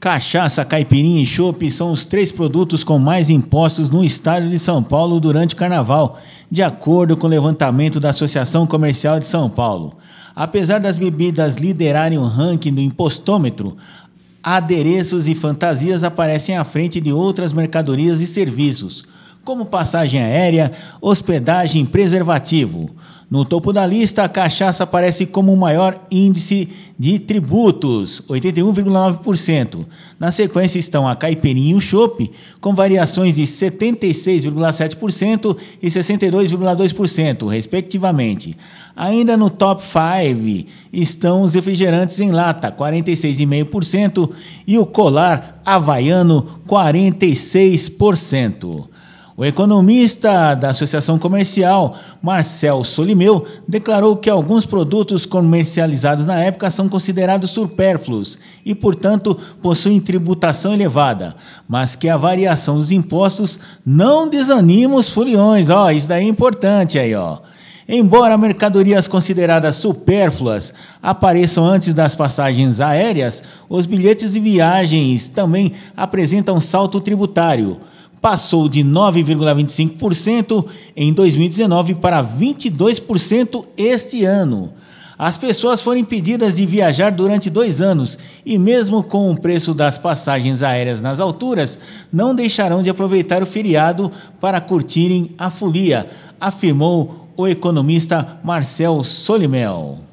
Cachaça, caipirinha e chopp são os três produtos com mais impostos no estado de São Paulo durante o carnaval, de acordo com o levantamento da Associação Comercial de São Paulo. Apesar das bebidas liderarem o ranking do impostômetro, adereços e fantasias aparecem à frente de outras mercadorias e serviços, como passagem aérea, hospedagem e preservativo. No topo da lista, a cachaça aparece como o maior índice de tributos, 81,9%. Na sequência estão a caipirinha e o chopp, com variações de 76,7% e 62,2%, respectivamente. Ainda no top 5 estão os refrigerantes em lata, 46,5%, e o colar havaiano, 46%. O economista da Associação Comercial, Marcel Solimeu, declarou que alguns produtos comercializados na época são considerados supérfluos e, portanto, possuem tributação elevada, mas que a variação dos impostos não desanima os foliões. Ó, isso daí é importante aí, ó. Embora mercadorias consideradas supérfluas apareçam antes das passagens aéreas, os bilhetes de viagens também apresentam salto tributário passou de 9,25% em 2019 para 22% este ano. As pessoas foram impedidas de viajar durante dois anos e, mesmo com o preço das passagens aéreas nas alturas, não deixarão de aproveitar o feriado para curtirem a folia, afirmou o economista Marcel Solimel.